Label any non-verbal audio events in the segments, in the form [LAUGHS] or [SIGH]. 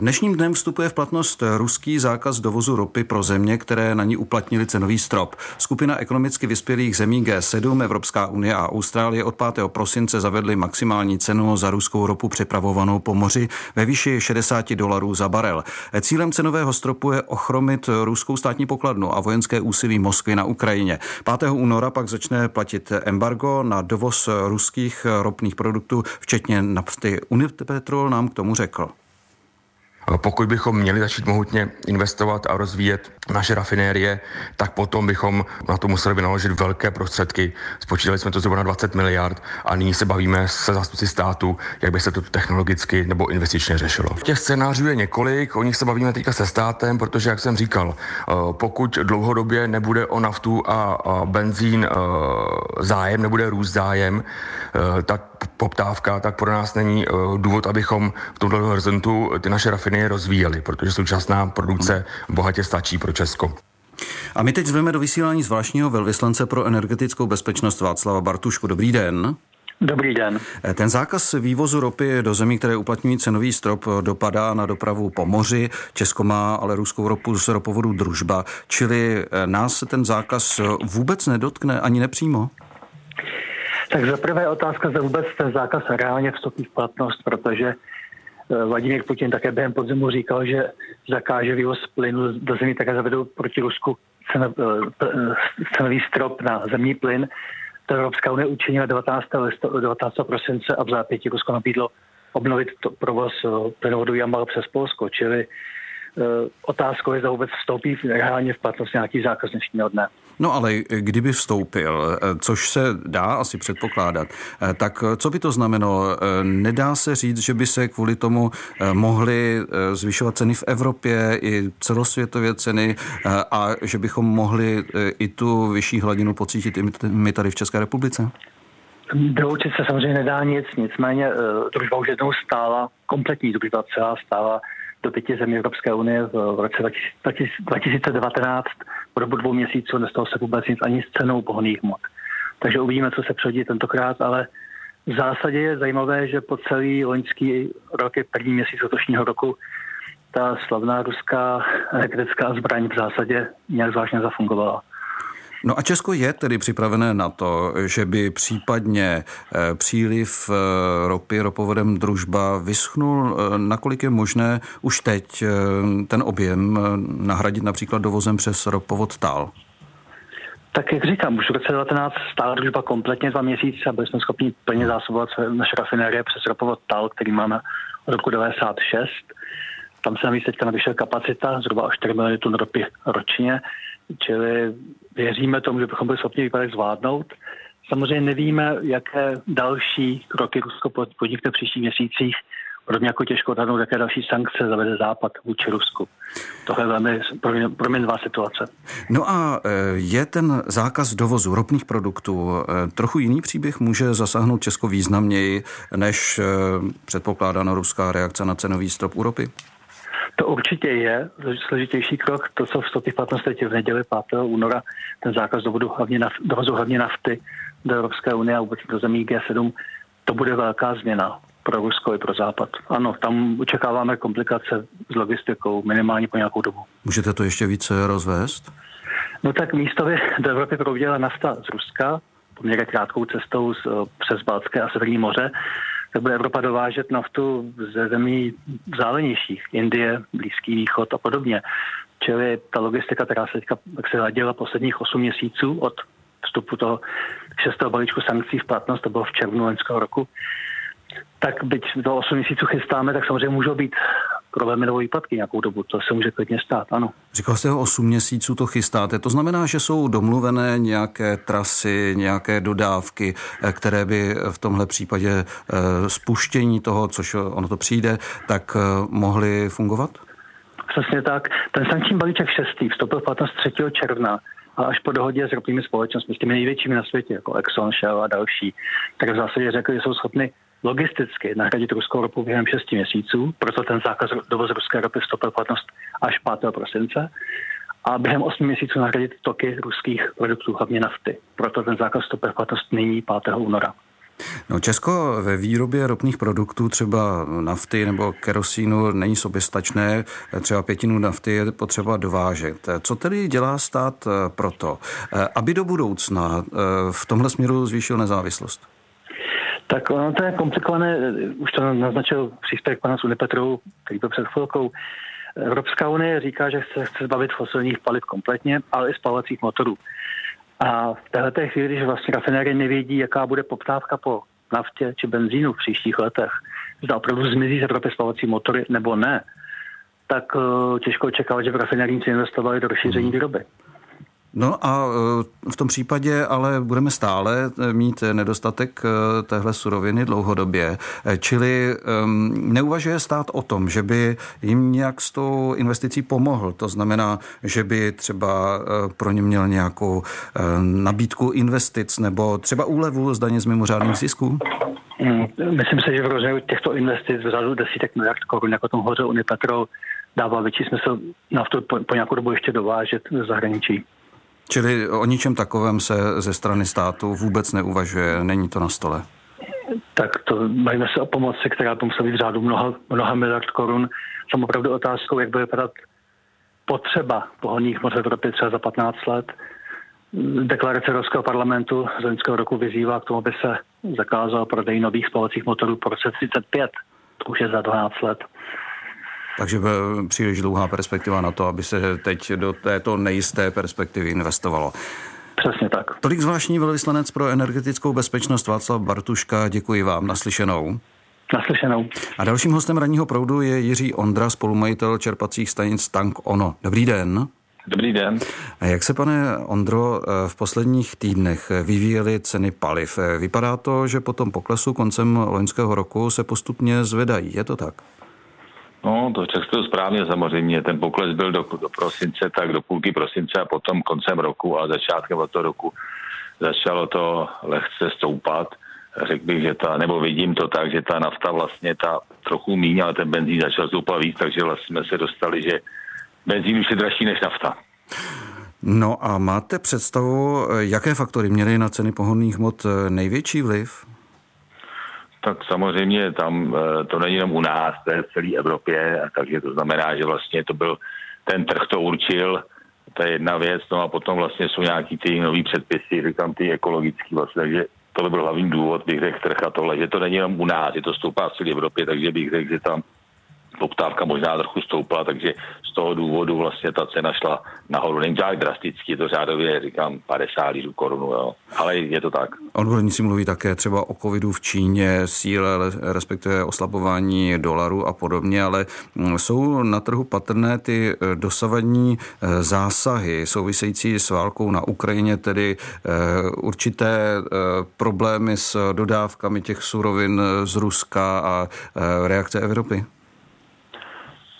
Dnešním dnem vstupuje v platnost ruský zákaz dovozu ropy pro země, které na ní uplatnili cenový strop. Skupina ekonomicky vyspělých zemí G7, Evropská unie a Austrálie od 5. prosince zavedly maximální cenu za ruskou ropu přepravovanou po moři ve výši 60 dolarů za barel. Cílem cenového stropu je ochromit ruskou státní pokladnu a vojenské úsilí Moskvy na Ukrajině. 5. února pak začne platit embargo na dovoz ruských ropných produktů, včetně nafty. Unipetrol nám k tomu řekl. Pokud bychom měli začít mohutně investovat a rozvíjet naše rafinérie, tak potom bychom na to museli vynaložit velké prostředky. Spočítali jsme to zhruba na 20 miliard a nyní se bavíme se zástupci státu, jak by se to technologicky nebo investičně řešilo. Těch scénářů je několik, o nich se bavíme teďka se státem, protože, jak jsem říkal, eh, pokud dlouhodobě nebude o naftu a benzín eh, zájem, nebude růst zájem, eh, tak poptávka, tak pro nás není důvod, abychom v tomto horizontu ty naše rafinérie je rozvíjeli, protože současná produkce bohatě stačí pro Česko. A my teď zveme do vysílání zvláštního velvyslance pro energetickou bezpečnost Václava Bartušku. Dobrý den. Dobrý den. Ten zákaz vývozu ropy do zemí, které uplatňují cenový strop, dopadá na dopravu po moři. Česko má ale ruskou ropu z ropovodu Družba, čili eh, nás se ten zákaz vůbec nedotkne ani nepřímo? Tak za prvé otázka, zda vůbec ten zákaz reálně vstoupí v platnost, protože Eh, Vladimír Putin také během podzimu říkal, že zakáže vývoz plynu do zemí, také zavedou proti Rusku eh, cenový strop na zemní plyn. To Evropská unie učinila 19. 19. prosince a v zápěti Rusko nabídlo obnovit to provoz eh, plynovodu Jamal přes Polsko, čili Eh, otázkou je, zda vůbec vstoupí reálně v platnost nějaký zákaz dnešního dne. No ale kdyby vstoupil, eh, což se dá asi předpokládat, eh, tak co by to znamenalo? Nedá se říct, že by se kvůli tomu mohly zvyšovat ceny v Evropě i celosvětově ceny a že bychom mohli i tu vyšší hladinu pocítit i my tady v České republice? Vyloučit se samozřejmě nedá nic, nicméně družba už jednou stála, kompletní družba celá stála do pěti zemí Evropské unie v roce 2019 po dobu dvou měsíců nestalo se vůbec nic ani s cenou pohoných hmot. Takže uvidíme, co se předí tentokrát, ale v zásadě je zajímavé, že po celý loňský rok je první měsíc letošního roku ta slavná ruská energetická zbraň v zásadě nějak zvláštně zafungovala. No a Česko je tedy připravené na to, že by případně eh, příliv eh, ropy ropovodem družba vyschnul, eh, nakolik je možné už teď ten objem nahradit například dovozem přes ropovod TAL? Tak jak říkám, už v roce 19 stála družba kompletně dva měsíce a byli jsme schopni plně zásobovat naše rafinérie přes ropovod TAL, který máme od roku 96. Tam se navíc teďka navýšila kapacita, zhruba o 4 miliony tun ropy ročně, čili věříme tomu, že bychom byli schopni výpadek zvládnout. Samozřejmě nevíme, jaké další kroky Rusko podnikne v příštích měsících, podobně jako těžko odhadnout, jaké další sankce zavede Západ vůči Rusku. Tohle je velmi proměnlivá situace. No a e, je ten zákaz dovozu ropných produktů e, trochu jiný příběh? Může zasáhnout Česko významněji než e, předpokládaná ruská reakce na cenový strop u ropy? To určitě je složitější krok. To, co vstoupí v platnost teď v neděli 5. února, ten zákaz dovodu hlavně naft, dovozu hlavně nafty do Evropské unie a vůbec do zemí G7, to bude velká změna pro Rusko i pro Západ. Ano, tam očekáváme komplikace s logistikou minimálně po nějakou dobu. Můžete to ještě více rozvést? No tak místově do Evropy proudila nafta z Ruska, poměrně krátkou cestou z, přes Balcké a Severní moře tak bude Evropa dovážet naftu ze zemí vzdálenějších, Indie, Blízký východ a podobně. Čili ta logistika, která se teďka jak se hladila posledních 8 měsíců od vstupu toho šestého balíčku sankcí v platnost, to bylo v červnu loňského roku, tak byť do 8 měsíců chystáme, tak samozřejmě můžou být problémy nebo výpadky nějakou dobu. To se může klidně stát, ano. Říkal jste o 8 měsíců to chystáte. To znamená, že jsou domluvené nějaké trasy, nějaké dodávky, eh, které by v tomhle případě eh, spuštění toho, což ono to přijde, tak eh, mohly fungovat? Přesně tak. Ten sankční balíček 6. vstoupil v platnost 3. června a až po dohodě s ropnými společnostmi, s těmi největšími na světě, jako Exxon, Shell a další, tak v zásadě řekli, že jsou schopni logisticky nahradit ruskou ropu během 6 měsíců, proto ten zákaz dovozu ruské ropy vstoupil platnost až 5. prosince a během 8 měsíců nahradit toky ruských produktů, hlavně nafty. Proto ten zákaz vstoupil platnost nyní 5. února. No, Česko ve výrobě ropných produktů, třeba nafty nebo kerosínu, není soběstačné. Třeba pětinu nafty je potřeba dovážet. Co tedy dělá stát eh, proto, eh, aby do budoucna eh, v tomhle směru zvýšil nezávislost? Tak ono to je komplikované, už to naznačil příspěvek pana Sunipetru, který byl před chvilkou. Evropská unie říká, že chce, chce zbavit fosilních paliv kompletně, ale i spalovacích motorů. A v této chvíli, když vlastně rafinérie nevědí, jaká bude poptávka po naftě či benzínu v příštích letech, zda opravdu zmizí z Evropy spalovací motory nebo ne, tak uh, těžko očekávat, že v rafinérníci investovali do rozšíření mhm. výroby. No a e, v tom případě ale budeme stále e, mít nedostatek e, téhle suroviny dlouhodobě. Čili neuvažuje stát o tom, že by jim nějak s tou investicí pomohl. To znamená, že by třeba pro ně měl nějakou nabídku investic nebo třeba úlevu z daně z mimořádných zisků? Hmm, myslím si, že v rozměru těchto investic v řadu desítek miliard korun, jako tom hovořil Unipetro, dává větší smysl naftu po, po nějakou dobu ještě dovážet ze zahraničí. Čili o ničem takovém se ze strany státu vůbec neuvažuje, není to na stole? Tak to bavíme se o pomoci, která to musí být v řádu mnoha, mnoha miliard korun. Jsem opravdu otázkou, jak bude vypadat potřeba pohonných moc v Evropě třeba za 15 let. Deklarace Evropského parlamentu z loňského roku vyzývá k tomu, aby se zakázal prodej nových spalovacích motorů po roce 35. To už je za 12 let. Takže příliš dlouhá perspektiva na to, aby se teď do této nejisté perspektivy investovalo. Přesně tak. Tolik zvláštní velvyslanec pro energetickou bezpečnost Václav Bartuška. Děkuji vám. Naslyšenou. Naslyšenou. A dalším hostem ranního proudu je Jiří Ondra, spolumajitel čerpacích stanic Tank Ono. Dobrý den. Dobrý den. A jak se, pane Ondro, v posledních týdnech vyvíjely ceny paliv? Vypadá to, že po tom poklesu koncem loňského roku se postupně zvedají. Je to tak? No, to to správně samozřejmě. Ten pokles byl do, do prosince, tak do půlky prosince a potom koncem roku a začátkem od toho roku začalo to lehce stoupat. Řekl bych, že ta, nebo vidím to tak, že ta nafta vlastně ta trochu míň, ale ten benzín začal stoupat víc, takže vlastně jsme se dostali, že benzín už je dražší než nafta. No a máte představu, jaké faktory měly na ceny pohonných hmot největší vliv? Tak samozřejmě tam eh, to není jenom u nás, to je v celé Evropě, takže to znamená, že vlastně to byl, ten trh to určil, to je jedna věc, no a potom vlastně jsou nějaký ty nový předpisy, říkám ty ekologický vlastně, takže to by byl hlavní důvod, bych řekl trh a tohle, že to není jenom u nás, je to stoupá v celé Evropě, takže bych řekl, že tam poptávka možná trochu stoupla, takže toho důvodu vlastně ta cena šla nahoru. Není tak drasticky, to řádově, říkám, 50 litrů korunu, jo. ale je to tak. Odborníci mluví také třeba o covidu v Číně, síle, respektive oslabování dolaru a podobně, ale mm, jsou na trhu patrné ty e, dosavadní e, zásahy související s válkou na Ukrajině, tedy e, určité problémy s dodávkami těch surovin z Ruska a reakce Evropy?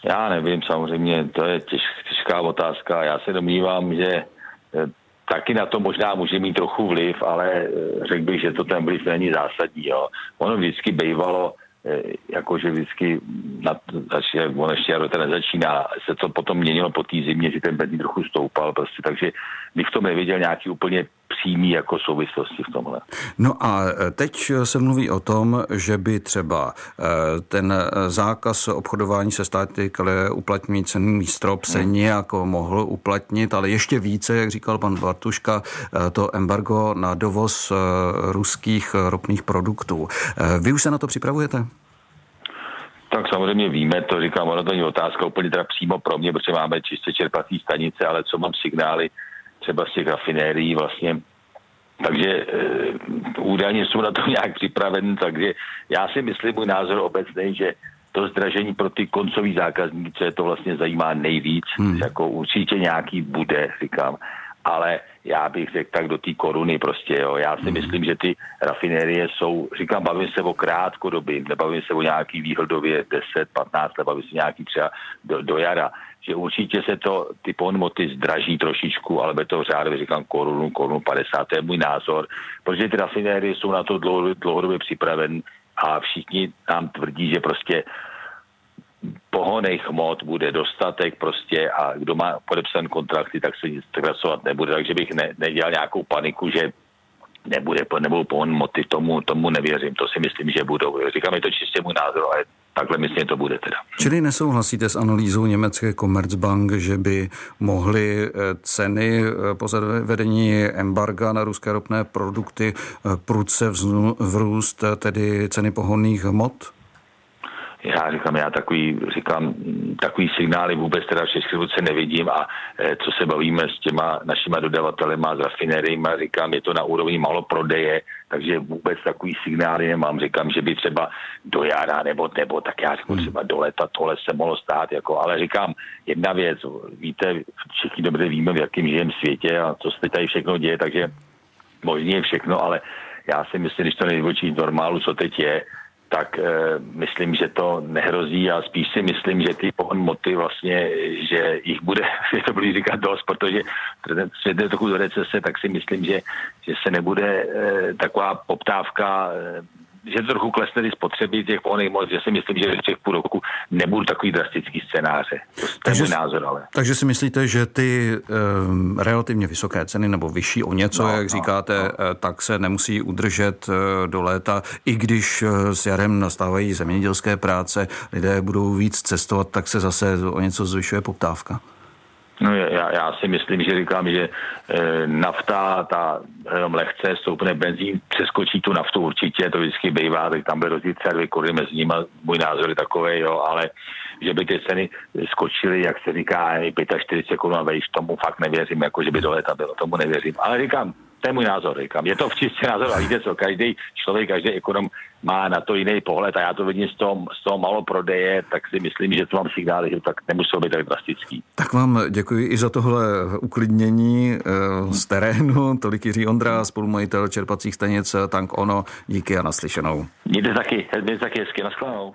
Já nevím, samozřejmě, to je těž, těžká otázka. Já se domnívám, že eh, taky na to možná může mít trochu vliv, ale eh, řekl bych, že to ten vliv není zásadní. Jo. Ono vždycky bývalo, eh, jakože vždycky, na, začne, on ještě to nezačíná, se to potom měnilo po té zimě, že ten benzín trochu stoupal, prostě, takže bych v tom neviděl nějaký úplně přímý jako souvislosti v tomhle. No a e, teď se mluví o tom, že by třeba e, ten zákaz obchodování se státy, které uplatňují cený strop, se hmm. nějak mohl uplatnit, ale ještě více, jak říkal pan Bartuška, e, to embargo na dovoz ruských ropných produktů. Vy už se na to připravujete? Tak samozřejmě víme, to říkám, ono to není otázka úplně teda přímo pro mě, protože máme čistě čerpací stanice, ale co mám signály, třeba z těch rafinérií vlastně. Takže e, údajně jsou na to [LAUGHS] nějak připraven, takže já si myslím, můj názor obecný, že to zdražení pro ty koncový zákazníky, co je to vlastně zajímá nejvíc, hmm. jako určitě nějaký bude, říkám, ale já bych řekl tak do té koruny prostě, jo. Já si hmm. myslím, že ty rafinérie jsou, říkám, bavím se o krátkodobí, nebavím se o nějaký výhodově 10, 15, nebavím se nějaký třeba do, do jara že určitě se to, ty ponmoty zdraží trošičku, ale by to řádově říkám korunu, korunu 50, to je můj názor, protože ty rafinérie jsou na to dlouhodobě připraven a všichni nám tvrdí, že prostě pohonej hmot bude dostatek prostě a kdo má podepsan kontrakty, tak se nic zkracovat nebude, takže bych ne, nedělal nějakou paniku, že nebude, nebo pohon moty, tomu, tomu nevěřím, to si myslím, že budou. Říkám, je to čistě můj názor, ale takhle myslím, to bude teda. Čili nesouhlasíte s analýzou německé Commerzbank, že by mohly eh, ceny eh, po zavedení embarga na ruské ropné produkty eh, prudce vrůst, tedy ceny pohonných hmot? Já říkám, já takový, říkám, takový signály vůbec teda v České republice nevidím a e, co se bavíme s těma našima dodavateli, s rafinériima, říkám, je to na úrovni malo prodeje, takže vůbec takový signály nemám. Říkám, že by třeba do jara nebo nebo, tak já řeknu hmm. třeba do leta tohle se mohlo stát, jako, ale říkám, jedna věc, víte, všichni dobře víme, v jakém žijem světě a co se tady všechno děje, takže možně je všechno, ale já si myslím, když to nejvočí normálu, co teď je, tak e, myslím, že to nehrozí a spíš si myslím, že ty pohon moty vlastně, že jich bude, [LAUGHS] je to blíž říkat dost, protože svět je trochu do recese, tak si myslím, že, že se nebude e, taková poptávka e, že trochu klesne ty spotřeby těch pohonných moc, že si myslím, že v těch půl roku nebudou takový drastický scénáře. To je takže, můj názor, ale. Takže si myslíte, že ty um, relativně vysoké ceny nebo vyšší o něco, no, jak no, říkáte, no. Eh, tak se nemusí udržet uh, do léta, i když uh, s jarem nastávají zemědělské práce, lidé budou víc cestovat, tak se zase o něco zvyšuje poptávka. No já, já si myslím, že říkám, že e, nafta, ta jenom lehce stoupne benzín, přeskočí tu naftu určitě, to vždycky bývá, tak tam bude rozdíl třeba dvě koruny mezi nimi, můj názor je takový, jo, ale že by ty ceny skočily, jak se říká, 45 korun a vejš, tomu fakt nevěřím, jako že by do léta bylo, tomu nevěřím. Ale říkám, to je můj názor, říkám. Je to v čistě názor a víte co, každý člověk, každý ekonom má na to jiný pohled a já to vidím z toho, z toho malo prodeje, tak si myslím, že to mám signály, že tak nemuselo být tak drastický. Tak vám děkuji i za tohle uklidnění eh, z terénu. Tolik Jiří Ondra, spolumajitel čerpacích stanic Tank Ono. Díky a naslyšenou. Mějte taky, mějte taky hezky, naschledanou.